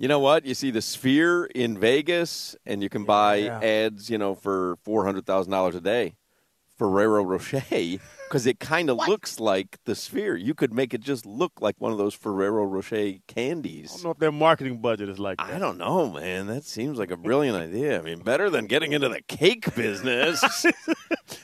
You know what? You see the Sphere in Vegas, and you can buy ads, you know, for four hundred thousand dollars a day. Ferrero Rocher, because it kind of looks like the Sphere. You could make it just look like one of those Ferrero Rocher candies. I don't know if their marketing budget is like that. I don't know, man. That seems like a brilliant idea. I mean, better than getting into the cake business.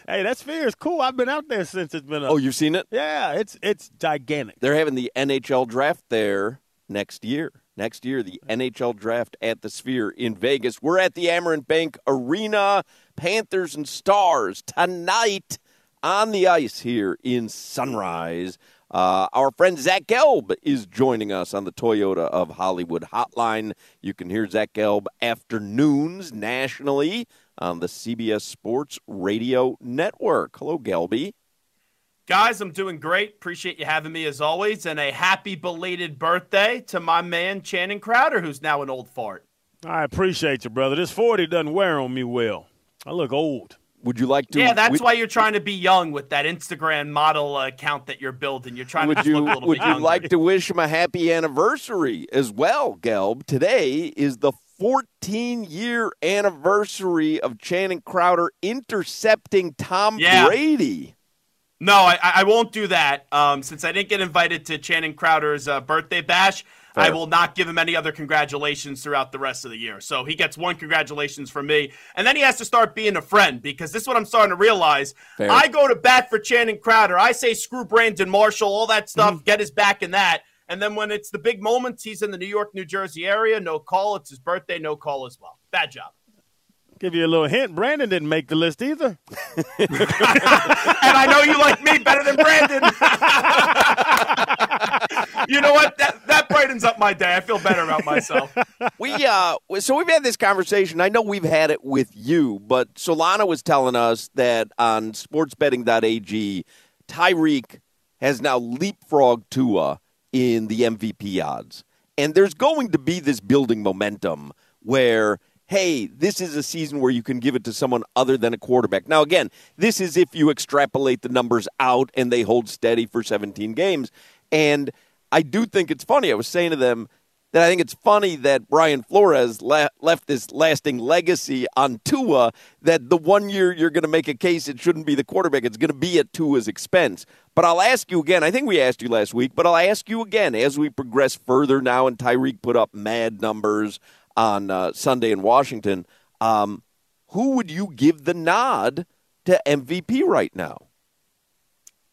Hey, that sphere is cool. I've been out there since it's been up. oh, you've seen it? yeah, it's it's gigantic. They're having the NHL draft there next year. Next year, the NHL draft at the Sphere in Vegas. We're at the Amerant Bank Arena. Panthers and Stars tonight on the ice here in Sunrise. Uh, our friend Zach Gelb is joining us on the Toyota of Hollywood hotline. You can hear Zach Gelb afternoons nationally on the CBS Sports Radio Network. Hello, Gelby. Guys, I'm doing great. Appreciate you having me as always. And a happy belated birthday to my man Channing Crowder, who's now an old fart. I appreciate you, brother. This 40 doesn't wear on me well. I look old. Would you like to? yeah, that's would- why you're trying to be young with that Instagram model uh, account that you're building. You're trying to would just you look a little would bit you like to wish him a happy anniversary as well, Gelb? Today is the 14 year anniversary of Channing Crowder intercepting Tom Yeah. Brady. No, I, I won't do that. Um, since I didn't get invited to Channing Crowder's uh, birthday bash, I will not give him any other congratulations throughout the rest of the year. So he gets one congratulations from me, and then he has to start being a friend because this is what I'm starting to realize. Fair. I go to bat for Channing Crowder. I say screw Brandon Marshall, all that stuff, Mm-hmm. get his back in that. And then when it's the big moments, he's in the New York, New Jersey area. No call. It's his birthday. No call as well. Bad job. Give you a little hint. Brandon didn't make the list either. And I know you like me better than Brandon. you know what? That that brightens up my day. I feel better about myself. We uh so we've had this conversation. I know we've had it with you, but Solana was telling us that on sportsbetting.ag, Tyreek has now leapfrogged Tua in the MVP odds. And there's going to be this building momentum where hey, this is a season where you can give it to someone other than a quarterback. Now again, this is if you extrapolate the numbers out and they hold steady for 17 games. And I do think it's funny. I was saying to them that I think it's funny that Brian Flores le- left this lasting legacy on Tua. That the one year you're going to make a case it shouldn't be the quarterback, it's going to be at Tua's expense. But I'll ask you again. I think we asked you last week, but I'll ask you again as we progress further now. And Tyreek put up mad numbers on uh, Sunday in Washington. Um, who would you give the nod to MVP right now?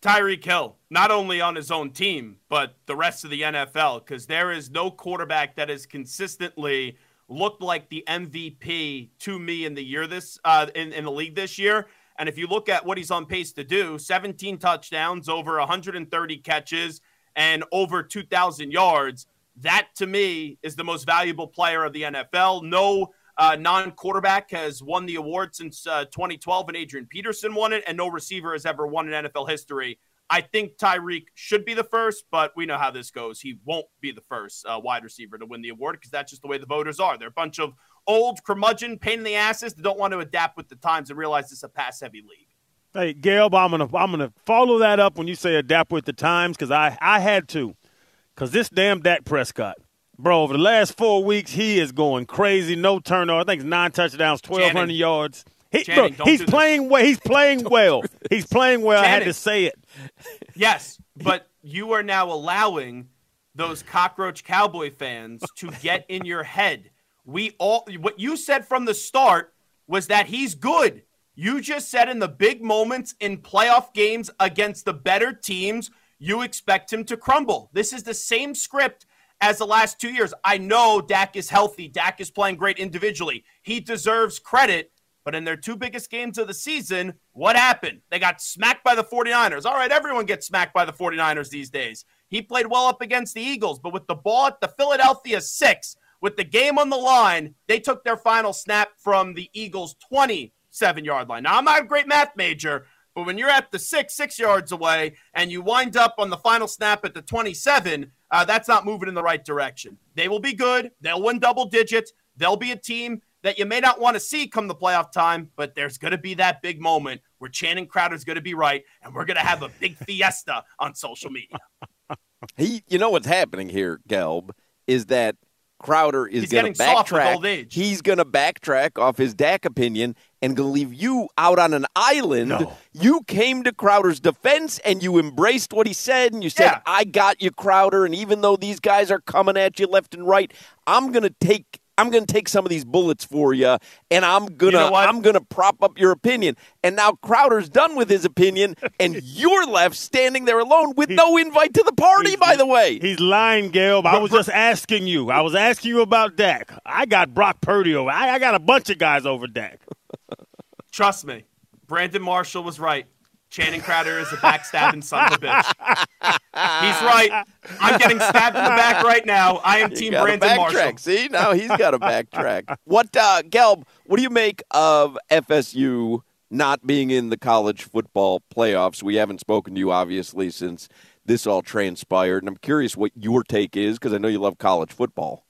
Tyreek Hill, not only on his own team, but the rest of the NFL, because there is no quarterback that has consistently looked like the MVP to me in the year this uh, in, in the league this year. And if you look at what he's on pace to do, 17 touchdowns, over 130 catches, and over 2,000 yards, that to me is the most valuable player of the NFL. No uh, non quarterback has won the award since uh, 2012, and Adrian Peterson won it, and no receiver has ever won in NFL history. I think Tyreek should be the first, but we know how this goes. He won't be the first uh, wide receiver to win the award because that's just the way the voters are. They're a bunch of old curmudgeon, pain in the asses that don't want to adapt with the times and realize is a pass heavy league. Hey, Gail, I'm gonna I'm gonna follow that up when you say adapt with the times because I I had to, because this damn Dak Prescott, bro, over the last four weeks he is going crazy. No turnover. I think it's nine touchdowns, twelve hundred Channing. yards. He, Channing, don't he's playing well. He's playing well. he's playing well. I had to say it. Yes, but you are now allowing those cockroach cowboy fans to get in your head. We all what you said from the start was that he's good. You just said in the big moments in playoff games against the better teams, you expect him to crumble. This is the same script as the last two years. I know Dak is healthy. Dak is playing great individually. He deserves credit. But in their two biggest games of the season, what happened? They got smacked by the 49ers. All right, everyone gets smacked by the 49ers these days. He played well up against the Eagles, but with the ball at the Philadelphia six, with the game on the line, they took their final snap from the Eagles' 27 yard line. Now, I'm not a great math major, but when you're at the six, six yards away, and you wind up on the final snap at the 27, uh, that's not moving in the right direction. They will be good. They'll win double digits. They'll be a team that you may not want to see come the playoff time, but there's going to be that big moment where Channing Crowder's going to be right, and we're going to have a big fiesta on social media. He, you know what's happening here, Gelb, is that Crowder is going to backtrack. He's going to backtrack off his Dak opinion and going to leave you out on an island. No. You came to Crowder's defense and you embraced what he said and you said, Yeah. "I got you, Crowder." And even though these guys are coming at you left and right, I'm going to take. I'm going to take some of these bullets for you, and I'm gonna know? I'm gonna prop up your opinion. And now Crowder's done with his opinion, and you're left standing there alone with no invite to the party. By the way, He's lying, Gail. I was just asking you. I was asking you about Dak. I got Brock Purdy over. I, I got a bunch of guys over Dak. Trust me, Brandon Marshall was right. Channing Crowder is a backstabbing son of a bitch. He's right. I'm getting stabbed in the back right now. I am You Team Brandon backtrack. Marshall. See, now he's got to backtrack. what, uh, Gelb? What do you make of FSU not being in the college football playoffs? We haven't spoken to you obviously since this all transpired, and I'm curious what your take is because I know you love college football.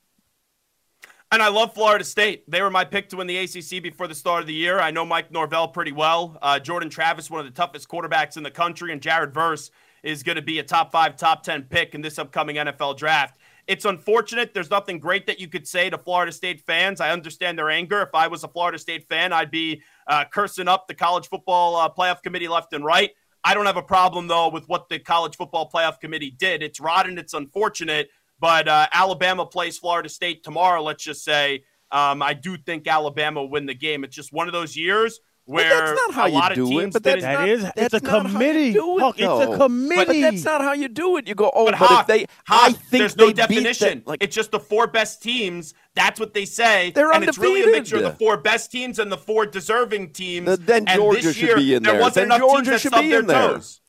And I love Florida State. They were my pick to win the ACC before the start of the year. I know Mike Norvell pretty well. Uh, Jordan Travis, one of the toughest quarterbacks in the country, and Jared Verse is going to be a top five, top 10 pick in this upcoming NFL draft. It's unfortunate. There's nothing great that you could say to Florida State fans. I understand their anger. If I was a Florida State fan, I'd be uh, cursing up the college football uh, playoff committee left and right. I don't have a problem, though, with what the college football playoff committee did. It's rotten. It's unfortunate. But uh, Alabama plays Florida State tomorrow, let's just say. Um, I do think Alabama will win the game. It's just one of those years where that's not how a you do of it, but that's it. That not- is, that's it's a not how you committee. do it, Huck, it's though. a committee. But that's not how you do it. You go, oh, But, but, Hawk, if they, Hawk, I think there's no they beat definition. like it's just the four best teams. That's what they say. They're and it's really a mixture of the four best teams and the four deserving teams. Then- then and Georgia this should year, be in there there. wasn't Then enough Georgia teams that should stubbed be their in there. toes.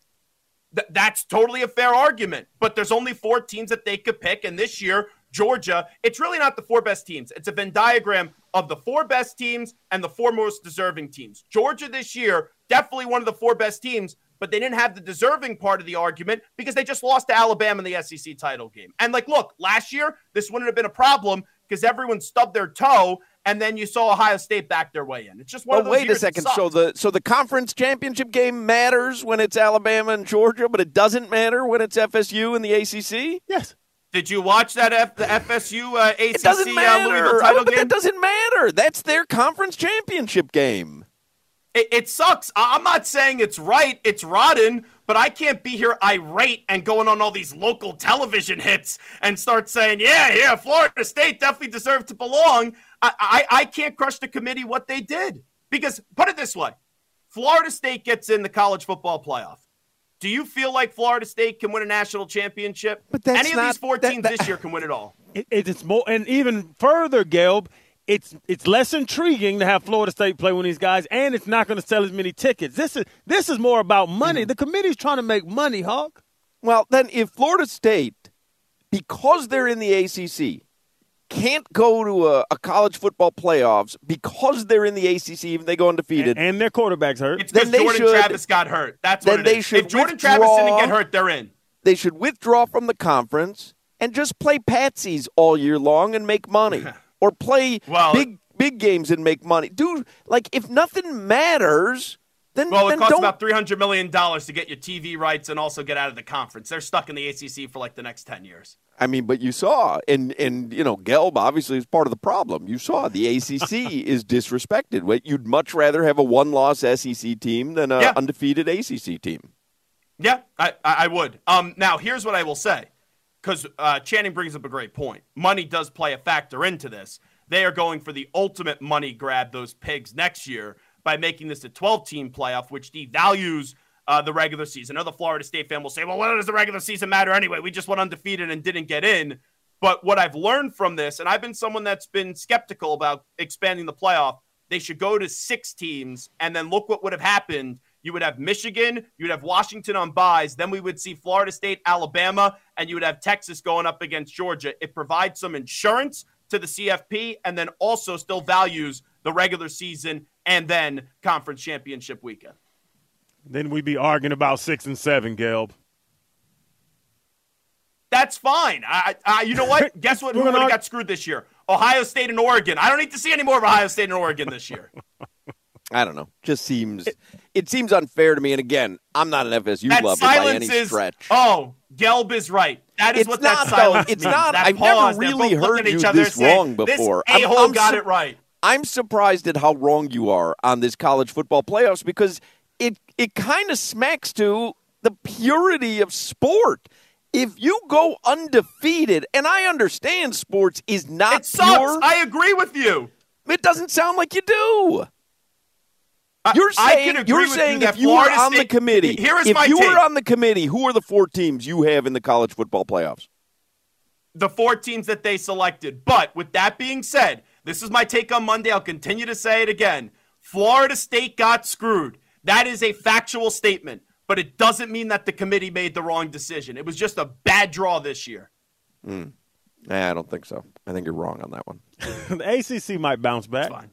Th- that's totally a fair argument. But there's only four teams that they could pick, and this year, Georgia, it's really not the four best teams. It's a Venn diagram of the four best teams and the four most deserving teams. Georgia this year, definitely one of the four best teams, but they didn't have the deserving part of the argument because they just lost to Alabama in the SEC title game. And like, look, last year, this wouldn't have been a problem because everyone stubbed their toe, and then you saw Ohio State back their way in. It's just one of But those wait a years that second. So the so the conference championship game matters when it's Alabama and Georgia, but it doesn't matter when it's FSU and the ACC. yes. Did you watch that F- the FSU uh, ACC It doesn't uh, matter. Louisville Oh, title but game? that doesn't matter. That's their conference championship game. It, it sucks. I- I'm not saying it's right. It's rotten, but I can't be here irate and going on all these local television hits and start saying, yeah, yeah, Florida State definitely deserved to belong. I, I, I can't crush the committee what they did. Because, put it this way Florida State gets in the college football playoff. Do you feel like Florida State can win a national championship? But Any of not- these four that- teams that- this year can win it all. It, it's more, and even further, Gelb, it's it's less intriguing to have Florida State play with these guys, and it's not going to sell as many tickets. This is this is more about money. Mm. The committee's trying to make money, Hawk. Well, then if Florida State, because they're in the ACC, can't go to a, a college football playoffs because they're in the ACC, even they go undefeated. And their quarterback's hurt. It's because Then they Jordan should- Travis got hurt. That's then what it they is. should If Jordan Travis didn't get hurt, they're in. they should withdraw from the conference and just play patsies all year long and make money, or play Well- big big games and make money. Dude, like if nothing matters, then Well, it costs don't. about three hundred million dollars to get your TV rights and also get out of the conference. They're stuck in the ACC for like the next ten years. I mean, but you saw, and and you know, Gelb obviously is part of the problem. You saw the ACC is disrespected. You'd much rather have a one-loss SEC team than an Yeah. undefeated ACC team. Yeah, I I would. Um, now here's what I will say: because uh, Channing brings up a great point. Money does play a factor into this. They are going for the ultimate money grab, those pigs next year, by making this a 12 team playoff, which devalues uh, the regular season. Another Florida State fan will say, well, what does the regular season matter anyway? We just went undefeated and didn't get in. But what I've learned from this, and I've been someone that's been skeptical about expanding the playoff, they should go to six teams. And then look what would have happened. You would have Michigan, you would have Washington on buys. Then we would see Florida State, Alabama, and you would have Texas going up against Georgia. It provides some insurance to the CFP and then also still values the regular season and then conference championship weekend. Then we'd be arguing about six and seven, Gelb. That's fine. I, I you know what? Guess what? Who would have got screwed this year? Ohio State and Oregon. I don't need to see any more of Ohio State and Oregon this year. I don't know. Just seems it seems unfair to me. And again, I'm not an FSU lover by any is, stretch. Oh, Gelb is right. That is it's what not, that silence though. It's means. not. That I've pause, never really heard you this saying, wrong before. This a-hole I'm, I'm got su- it right. I'm surprised at how wrong you are on this college football playoffs because it it kind of smacks to the purity of sport. If you go undefeated, and I understand sports is not It sucks. pure, I agree with you. it doesn't sound like you do. I- You're saying you're saying you if you were on the committee, Here is if my you take. were on the committee, who are the four teams you have in the college football playoffs? the four teams that they selected. But with that being said, this is my take on Monday. I'll continue to say it again. Florida State got screwed. That is a factual statement, but it doesn't mean that the committee made the wrong decision. It was just a bad draw this year. Mm. Nah, I don't think so. I think you're wrong on that one. the ACC might bounce back.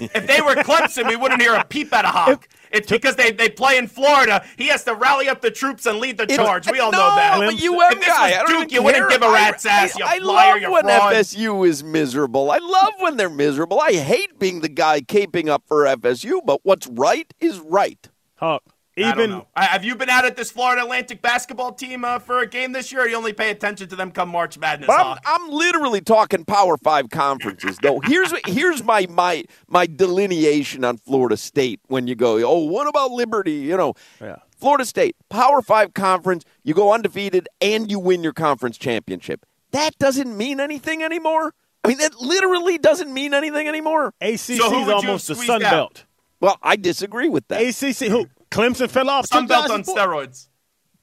If they were Clemson, we wouldn't hear a peep at a hawk. It's because they, they play in Florida. He has to rally up the troops and lead the charge. We all no, know that. I'm a If this guy. was Duke, even you wouldn't give a rat's I, ass. You I, I flyer, love you when fraud. FSU is miserable. I love when they're miserable. I hate being the guy caping up for FSU, but what's right is right. Huck, I don't even know. Uh, Have you been out at this Florida Atlantic basketball team uh, for a game this year, or you only pay attention to them come March Madness? I'm, I'm literally talking Power Five conferences, though. Here's here's my my my delineation on Florida State. When you go, oh, what about Liberty? You know, Yeah. Florida State Power Five conference. You go undefeated and you win your conference championship. That doesn't mean anything anymore. I mean, that literally doesn't mean anything anymore. ACC So who is you almost the squeeze Sun out? Belt. Well, I disagree with that. ACC, who Clemson fell off. Sun Belt on steroids.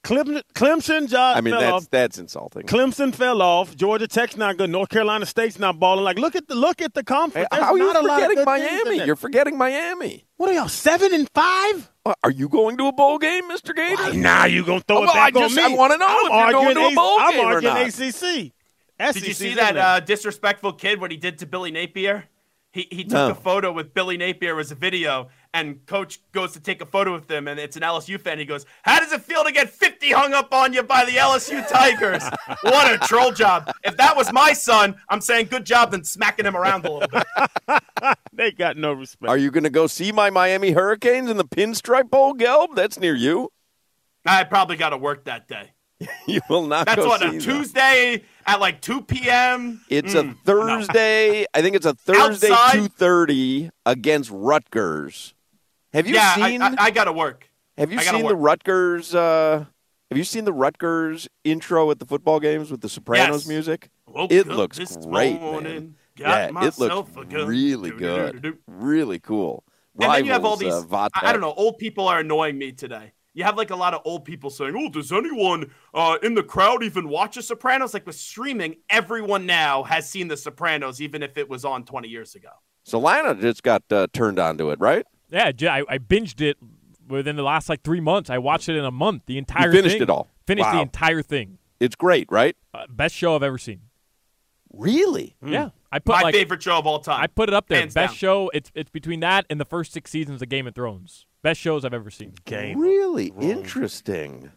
Clemson, Clemson, Josh I mean, fell that's off. that's insulting. Clemson fell off. Georgia Tech's not good. North Carolina State's not balling. Like, look at the look at the conference. There's How are you not a lot of forgetting good teams in Miami? You're forgetting Miami. What are y'all seven and five? Uh, Are you going to a bowl game, Mister Gator? Nah, you gonna throw Oh, it back I just- on me? I wanna know I'm if you're going to a A- bowl I'm game or arguing not. Did you see that uh, disrespectful kid? What he did to Billy Napier? He he took No. a photo with Billy Napier as a video, and coach goes to take a photo with them and it's an LSU fan. He goes, "How does it feel to get 50 hung up on you by the LSU Tigers? what a troll job! If that was my son, I'm saying good job than smacking him around a little bit. they got no respect. Are you going to go see my Miami Hurricanes in the Pinstripe Bowl, Gelb? That's near you. I probably got to work that day. You will not. That's go what see a them. Tuesday at like 2 p.m. It's Mm, a Thursday. I think it's a Thursday two thirty against Rutgers. Have you yeah, seen? I, I, I got to work. have you seen the. Rutgers? Uh, have you seen the Rutgers intro at the football games with the Sopranos Yes. music? Woke it looks this great, morning, man. got Yeah, it looks gun. really Do-do-do-do-do. good, really cool. And then you have all these. uh, I, don't know. Old people are annoying me today. You have like a lot of old people saying, "Oh, does anyone uh, in the crowd even watch The Sopranos?" Like with streaming, everyone now has seen The Sopranos, even if it was on 20 years ago. Solana just got uh, turned on to it, right? Yeah, I binged it within the last like three months. I watched it in a month. The entire finished thing. it all? Finished the entire thing. It's great, right? Uh, best show I've ever seen. Really? Yeah, I put My like favorite show of all time. I put it up there. Hands best down. show. It's it's between that and the first six seasons of Game of Thrones. Best shows I've ever seen. Game. Really interesting.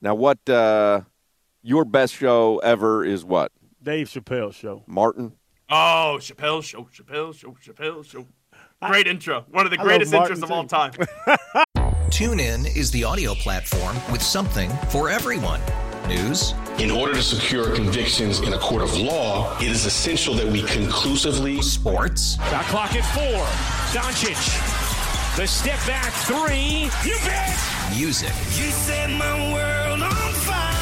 Now, what uh, your best show ever is? What Dave Chappelle show. Martin? Oh, Chappelle Show, Chappelle Show, Chappelle Show. Great intro. One of the I greatest Martin, intros of all too. time. TuneIn is the audio platform with something for everyone. News, In order to secure convictions in a court of law, it is essential that we conclusively sports, Shot clock at four. Doncic. The step back three. You bet. music, You set my world on fire.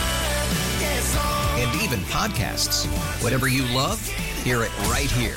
Yes, and even podcasts. Whatever you love, hear it right here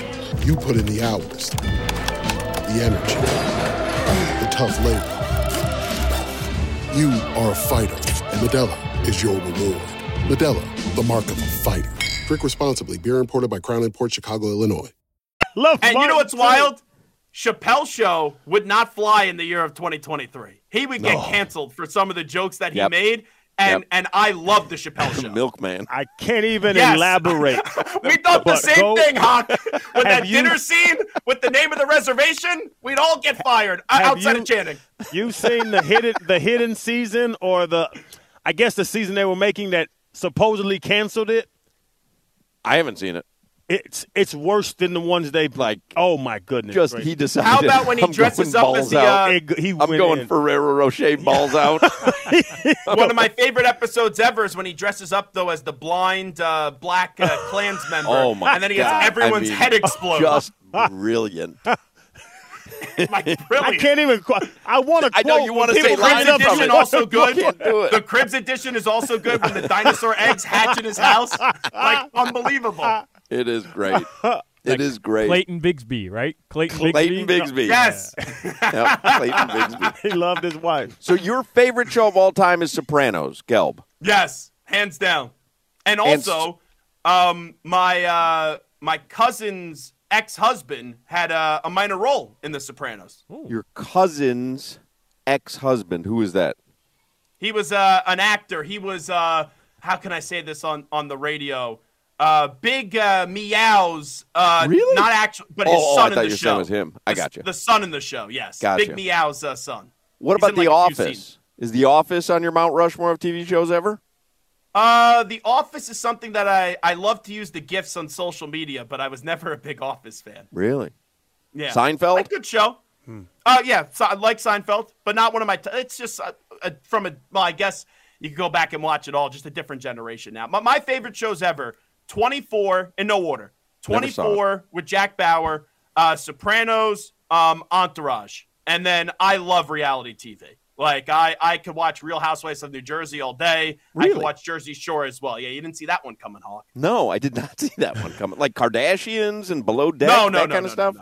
You put in the hours, the energy, the tough labor. You are a fighter, and Modelo is your reward. Modelo, the mark of a fighter. Drink responsibly. Beer imported by Crown Port Chicago, Illinois. Love And you know what's too. wild? Chappelle show would not fly in the year of 2023. He would get No. canceled for some of the jokes that he Yep. made, and Yep. and I love the Chappelle show. Milkman. I can't even Yes. elaborate. we thought the same go- thing, Hawk. With that you- dinner scene with the name of the reservation, we'd all get fired uh, outside you- of Channing. you've seen the hidden the hidden season or the I guess the season they were making that supposedly canceled it? I haven't seen it. It's it's worse than the ones they like. Oh my goodness! Just gracious. he decided. How about when he I'm dresses up as the, out. uh, It- he I'm went going in. Ferrero Rocher balls out. One of my favorite episodes ever is when he dresses up though as the blind uh, black uh, Klans member, oh my and then he God. has everyone's I mean, head explode. Just brilliant. like I can't even. qu- I want to. I know you wanna The say Cribs lines edition it. also good. can't do it. The Cribs edition is also good when the dinosaur eggs hatch in his house. Like unbelievable. It is great. It is great. Clayton Bigsby, right? Clayton Bigsby. Clayton Bigsby. Yes. Yep, Clayton Bigsby. He loved his wife. So your favorite show of all time is Sopranos, Gelb. Yes, hands down. And And also, um, my uh, my cousin's ex husband had a, a minor role in The Sopranos. Your cousin's ex-husband. Who is that? He was uh, an actor. He was uh, how can I say this on on the radio? Uh, big uh, meows. Uh, Really? Not actual, but his Oh, oh, son I in thought the your show. son was him. I The- got you. The son in the show. Yes. Gotcha. Big meows uh, son. What He's about in, The like, Office? Is The Office on your Mount Rushmore of TV shows ever? Uh, The Office is something that I I love to use the gifs on social media, but I was never a big Office fan. Really? Yeah. Seinfeld? Like, good show. Uh, yeah, so I like Seinfeld, but not one of my. T- it's just uh, uh, from a. Well, I guess you could go back and watch it all. Just a different generation now. My, my favorite shows ever: Twenty Four in no order. Never Twenty saw it. Four with Jack Bauer, uh, Sopranos, um, Entourage, and then I love reality TV. Like I, I could watch Real Housewives of New Jersey all day. I Really? could watch Jersey Shore as well. Yeah, you didn't see that one coming, Hawk. No, I did not see that one coming. Like Kardashians and Below Deck, no, no, that no, kind no, of stuff.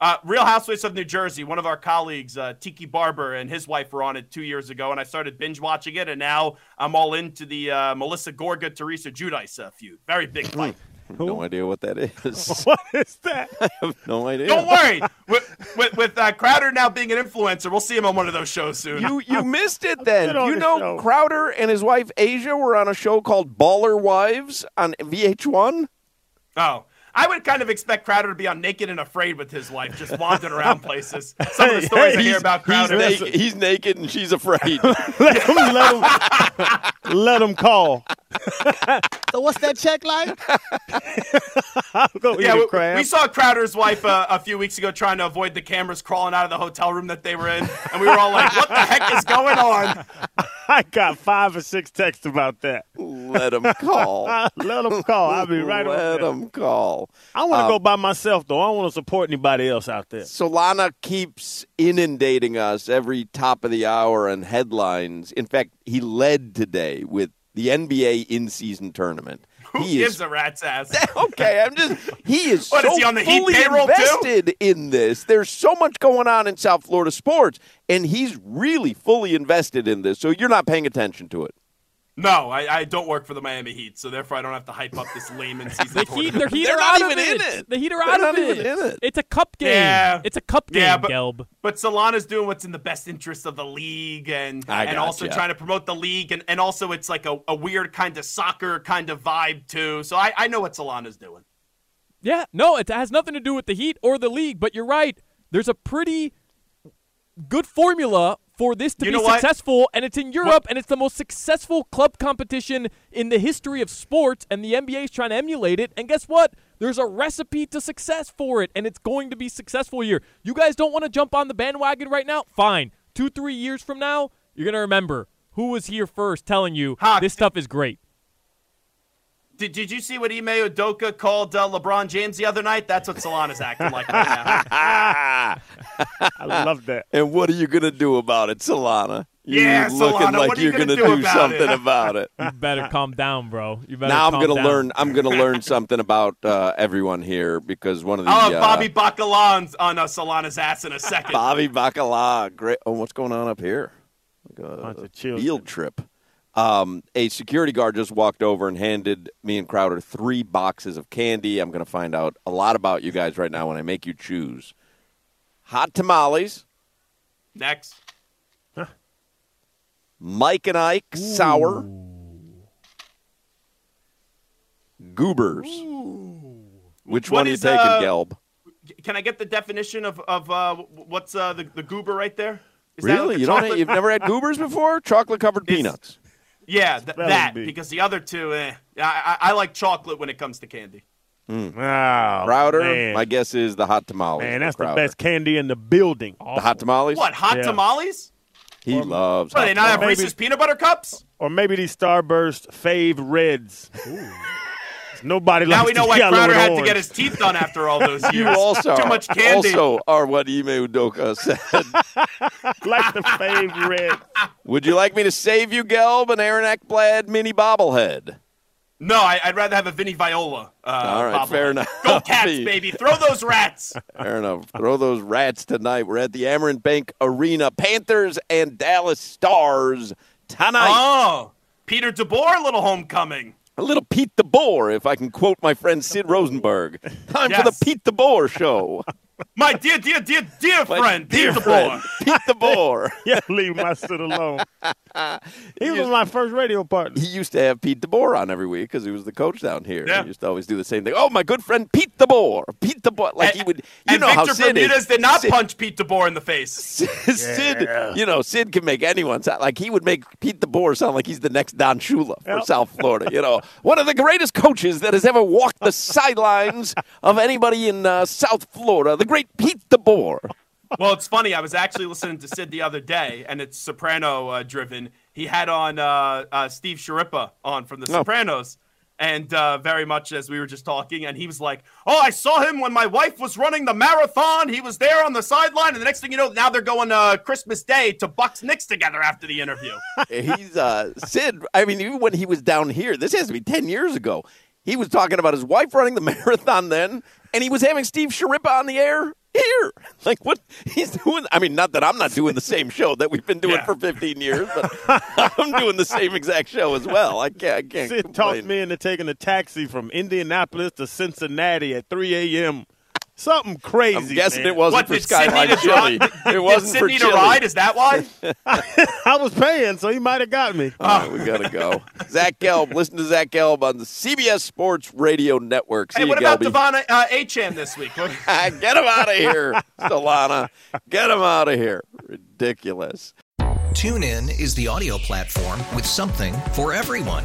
No, no. Uh, Real Housewives of New Jersey. One of our colleagues, uh, Tiki Barber, and his wife were on it two years ago, and I started binge watching it, and now I'm all into the uh, Melissa Gorga Teresa Giudice uh, feud. Very big fight. No idea what that is. What is that? I have no idea. Don't worry. with with, with uh, Crowder now being an influencer, we'll see him on one of those shows soon. You you missed it then. You know show. Crowder and his wife Aja were on a show called Baller Wives on VH1. oh. I would kind of expect Crowder to be on Naked and Afraid with his wife, just wandering around places. Some of the stories I hear about He's, Crowder. naked, he's naked and she's afraid. let him let him let him call. So what's that check like? Yeah, we, we saw Crowder's wife uh, a few weeks ago trying to avoid the cameras crawling out of the hotel room that they were in, and we were all like, "What the heck is going on?" I got five or six texts about that. Let them call. let them call. I'll be right. Let there. him call. I want to Um, go by myself though. I don't want to support anybody else out there. Solana keeps inundating us every top of the hour and headlines. In fact, he led today with the NBA in-season tournament. Who he gives is a rat's ass? okay. I'm just he is What, so is he on the Heat fully too? invested in this. There's so much going on in South Florida sports, and he's really fully invested in this. So you're not paying attention to it. No, I, I don't work for the Miami Heat, so therefore I don't have to hype up this layman season. The Heat, the Heat They're not out even of in it. it. The Heat are They're out not of even it. in it. It's a cup game. Yeah. It's a cup game, Yeah, but- Gelb. But Solana's doing what's in the best interest of the league and I and also gotcha. trying to promote the league and, and also it's like a, a weird kind of soccer kind of vibe too. So I, I know what Solana's doing. Yeah, no, it has nothing to do with the Heat or the league, but you're right. There's a pretty good formula for this to You be know what? successful, and it's in Europe, and it's the most successful club competition in the history of sports, and the NBA is trying to emulate it. And guess what? There's a recipe to success for it, and it's going to be successful here. You guys don't want to jump on the bandwagon right now? Fine. Two, three years from now, you're going to remember who was here first telling you Hawk, this stuff is great. Did, did you see what Ime Udoka called uh, LeBron James the other night? That's what Solana's acting like right now. I love that. And what are you going to do about it, Solana? You Yeah, looking Solana, like what are you you're gonna gonna do do about something it? about it. You better calm down, bro. You better now I'm gonna down. learn. I'm gonna learn something about uh, everyone here because one of the I'll uh, Bobby Bacala on uh, Solana's ass in a second. Bobby Bacala. Great. Oh, what's going on up here? Like a Bunch of children. field trip. Um, a security guard just walked over and handed me and Crowder three boxes of candy. I'm going to find out a lot about you guys right now when I make you choose. Hot tamales, Next. Mike and Ike sour, goobers. Which What one are you is, taking, uh, Gelb? Can I get the definition of, of uh, what's uh, the, the goober right there? Is that Really? like You don't? chocolate- You've never had goobers before? Chocolate covered It's- peanuts. Yeah, th- that bee. because the other two, eh. I, I, I like chocolate when it comes to candy. Oh, Crowder. man. My guess is the hot tamales. Man, that's the Crowder. best candy in the building. The hot tamales. What hot Yeah. tamales? He loves. What, hot they not have tamales. Reese's peanut butter cups? Or maybe these Starburst Fave Reds. Nobody Now likes we know why yellow Crowder and had to get his teeth done after all those years. You also too much candy. also are what Ime Udoka said. like the Fave Red. Would you like me to save you, Gelb, an Aaron Ekblad mini bobblehead? no, I, I'd rather have a Vinny Viola. Uh, All right, bobblehead. fair enough. Go Cats, baby! Throw those rats. Fair enough. Throw those rats tonight. We're at the Amerant Bank Arena. Panthers and Dallas Stars tonight. Oh, Peter DeBoer, little homecoming. A little Pete the Boar, if I can quote my friend Sid Rosenberg. Time for the Pete the Boar show. My dear, dear, dear, dear My friend, dear Peter friend, DeBoer. Pete the Boar. Yeah, leave my shit alone. He was my first radio partner. He used to have Pete DeBoer on every week because he was the coach down here. Yeah. He used to always do the same thing. Oh, my good friend Pete DeBoer. Pete DeBoer. Like he would, you and know how Victor Sid Bermudez is. did not Sid, punch Pete DeBoer in the face. Sid, you know, Sid can make anyone sound like he would make Pete DeBoer sound like he's the next Don Shula for Yep. South Florida. You know, one of the greatest coaches that has ever walked the sidelines of anybody in uh, South Florida, the great Pete DeBoer. Well, it's funny. I was actually listening to Sid the other day, and it's Soprano uh, driven. He had on uh, uh, Steve Schirripa on from The Oh. Sopranos, and uh, very much as we were just talking, and he was like, "Oh, I saw him when my wife was running the marathon. He was there on the sideline, and the next thing you know, now they're going uh, Christmas Day to Bucks Knicks together after the interview." He's uh, Sid. I mean, even when he was down here, this has to be ten years ago. He was talking about his wife running the marathon then, and he was having Steve Schirripa on the air here. Like what he's doing. I mean, not that I'm not doing the same show that we've been doing Yeah. for 15 years, but I'm doing the same exact show as well. I can't. I can't. Sid complain. talked me into taking a taxi from Indianapolis to Cincinnati at 3 a.m. Something crazy. I'm guessing man. it wasn't what for did Skyline a Chili. It wasn't Sid for chili. a ride? Is that why? I was paying, so he might have got me. All right, we gotta go. Zach Gelb. Listen to Zach Gelb on the CBS Sports Radio Network. See hey, you, what about Gelby. Devon uh, Achane this week? Get him out of here, Solana. Get him out of here. Ridiculous. TuneIn is the audio platform with something for everyone.